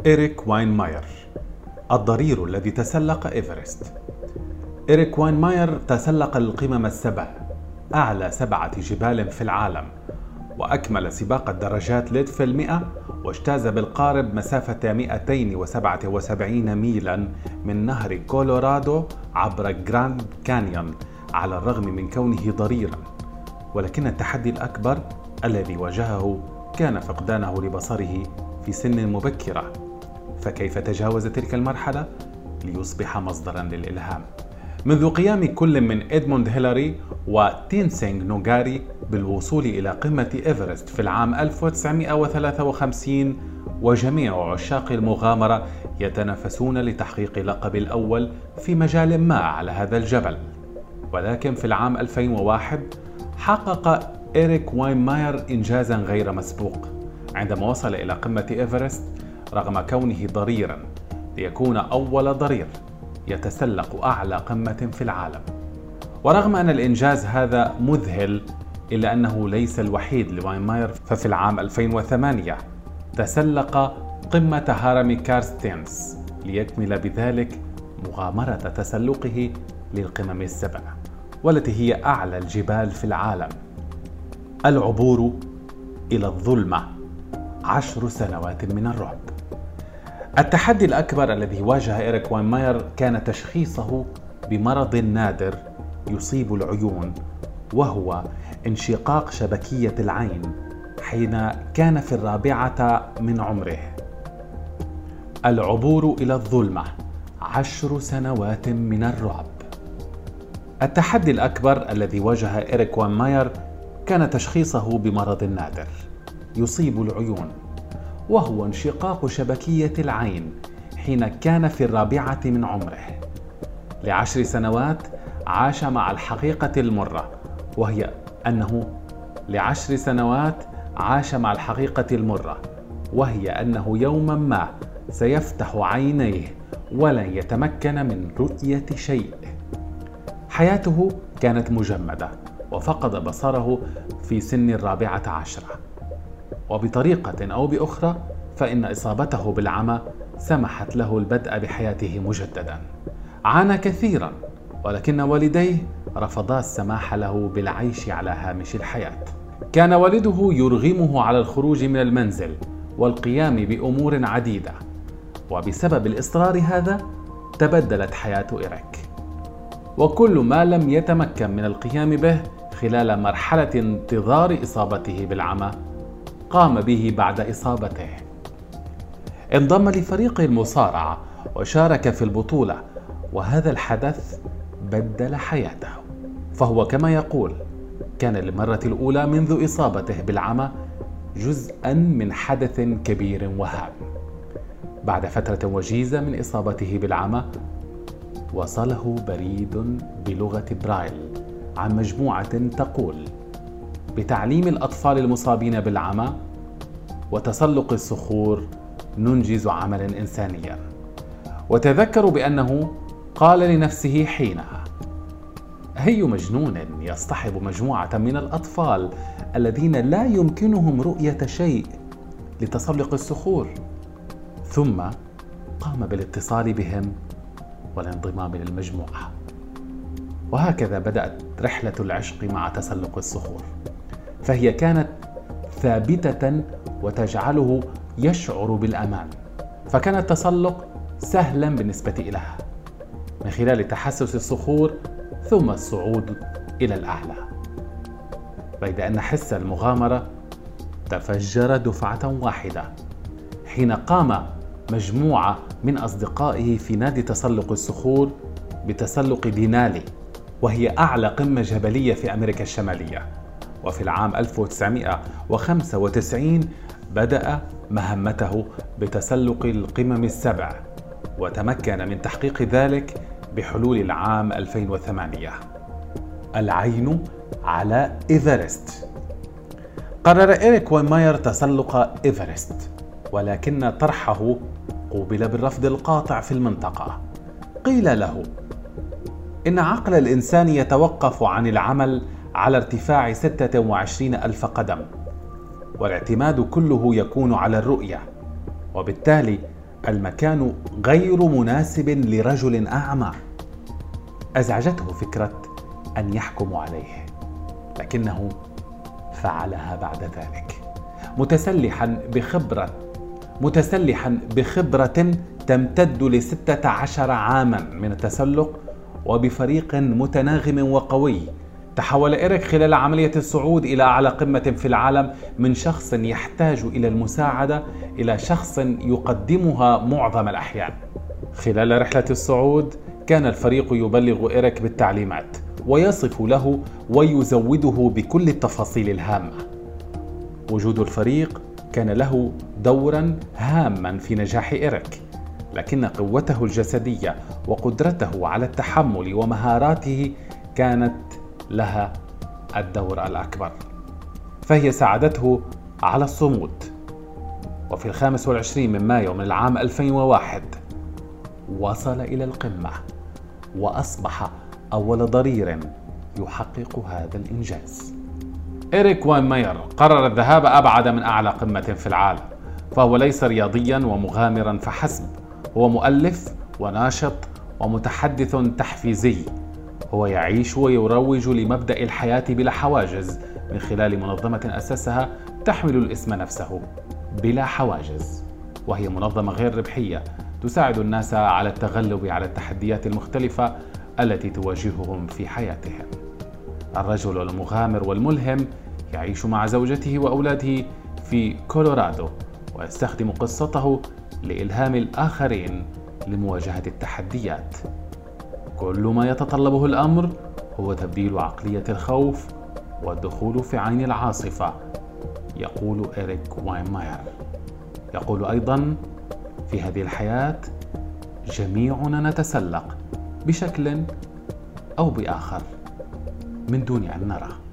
إريك واينماير الضرير الذي تسلق إيفرست. إريك واينماير تسلق القمم السبع أعلى سبعة جبال في العالم وأكمل سباق الدراجات ليدفيل المئة واجتاز بالقارب مسافة 277 ميلا من نهر كولورادو عبر جراند كانيون على الرغم من كونه ضريرا. ولكن التحدي الأكبر الذي واجهه كان فقدانه لبصره في سن مبكرة. فكيف تجاوز تلك المرحلة؟ ليصبح مصدرا للإلهام. منذ قيام كل من إدموند هيلاري وتينسينغ نورغاي بالوصول إلى قمة إيفرست في العام 1953 وجميع عشاق المغامرة يتنافسون لتحقيق لقب الأول في مجال ما على هذا الجبل. ولكن في العام 2001 حقق إريك واينماير إنجازا غير مسبوق. عندما وصل إلى قمة إيفرست رغم كونه ضريرا ليكون أول ضرير يتسلق أعلى قمة في العالم. ورغم أن الإنجاز هذا مذهل إلا أنه ليس الوحيد لواينماير ففي العام 2008 تسلق قمة هرم كارستينز ليكمل بذلك مغامرة تسلقه للقمم السبع والتي هي أعلى الجبال في العالم. العبور إلى الظلمة عشر سنوات من الرعب. التحدي الأكبر الذي واجه إريك واينماير كان تشخيصه بمرض نادر يصيب العيون وهو انشقاق شبكية العين حين كان في الرابعة من عمره. العبور إلى الظلمة عشر سنوات من الرعب. التحدي الأكبر الذي واجه إريك واينماير كان تشخيصه بمرض نادر يصيب العيون. وهو انشقاق شبكية العين حين كان في الرابعة من عمره. لعشر سنوات عاش مع الحقيقة المرة وهي أنه لعشر سنوات عاش مع الحقيقة المرة وهي أنه يوما ما سيفتح عينيه ولن يتمكن من رؤية شيء. حياته كانت مجمدة وفقد بصره في سن الرابعة عشرة. وبطريقة أو بأخرى فإن إصابته بالعمى سمحت له البدء بحياته مجددا. عانى كثيرا ولكن والديه رفضا السماح له بالعيش على هامش الحياة. كان والده يرغمه على الخروج من المنزل والقيام بأمور عديدة وبسبب الإصرار هذا تبدلت حياة إيريك. وكل ما لم يتمكن من القيام به خلال مرحلة انتظار إصابته بالعمى قام به بعد إصابته. انضم لفريق المصارعة وشارك في البطولة وهذا الحدث بدل حياته. فهو كما يقول كان للمرة الأولى منذ إصابته بالعمى جزءا من حدث كبير وهام. بعد فترة وجيزة من إصابته بالعمى وصله بريد بلغة برايل عن مجموعة تقول بتعليم الأطفال المصابين بالعمى وتسلق الصخور ننجز عملا إنسانيا. وتذكروا بأنه قال لنفسه حينها أي مجنون يصطحب مجموعة من الأطفال الذين لا يمكنهم رؤية شيء لتسلق الصخور. ثم قام بالاتصال بهم والانضمام للمجموعة. وهكذا بدأت رحلة العشق مع تسلق الصخور. فهي كانت ثابتة وتجعله يشعر بالأمان فكان التسلق سهلا بالنسبة إليها من خلال تحسس الصخور ثم الصعود إلى الأعلى. بيد أن حس المغامرة تفجر دفعة واحدة حين قام مجموعة من أصدقائه في نادي تسلق الصخور بتسلق دينالي وهي أعلى قمة جبلية في أمريكا الشمالية. وفي العام 1995 بدأ مهمته بتسلق القمم السبع وتمكن من تحقيق ذلك بحلول العام 2008 العين على إيفرست. قرر إريك واينماير تسلق إيفرست ولكن طرحه قوبل بالرفض القاطع في المنطقة. قيل له إن عقل الإنسان يتوقف عن العمل على ارتفاع 26 ألف قدم والاعتماد كله يكون على الرؤية وبالتالي المكان غير مناسب لرجل أعمى. أزعجته فكرة أن يحكموا عليه لكنه فعلها بعد ذلك متسلحا بخبرة متسلحا بخبرة تمتد لستة عشر عاما من التسلق وبفريق متناغم وقوي تحول إيريك خلال عملية الصعود إلى أعلى قمة في العالم من شخص يحتاج إلى المساعدة إلى شخص يقدمها معظم الأحيان. خلال رحلة الصعود كان الفريق يبلغ إيريك بالتعليمات ويصف له ويزوده بكل التفاصيل الهامة. وجود الفريق كان له دورا هاما في نجاح إيريك لكن قوته الجسدية وقدرته على التحمل ومهاراته كانت لها الدور الأكبر فهي ساعدته على الصمود. وفي الخامس والعشرين من مايو من العام 2001 وصل إلى القمة وأصبح أول ضرير يحقق هذا الإنجاز. إريك وان ماير قرر الذهاب أبعد من أعلى قمة في العالم فهو ليس رياضيا ومغامرا فحسب. هو مؤلف وناشط ومتحدث تحفيزي. هو يعيش ويروج لمبدأ الحياة بلا حواجز من خلال منظمة أسسها تحمل الاسم نفسه بلا حواجز وهي منظمة غير ربحية تساعد الناس على التغلب على التحديات المختلفة التي تواجههم في حياتهم الرجل المغامر والملهم يعيش مع زوجته وأولاده في كولورادو ويستخدم قصته لإلهام الآخرين لمواجهة التحديات. كل ما يتطلبه الأمر هو تبديل عقلية الخوف والدخول في عين العاصفة، يقول إريك واينماير. يقول أيضا: في هذه الحياة جميعنا نتسلق بشكل أو بآخر من دون أن نرى.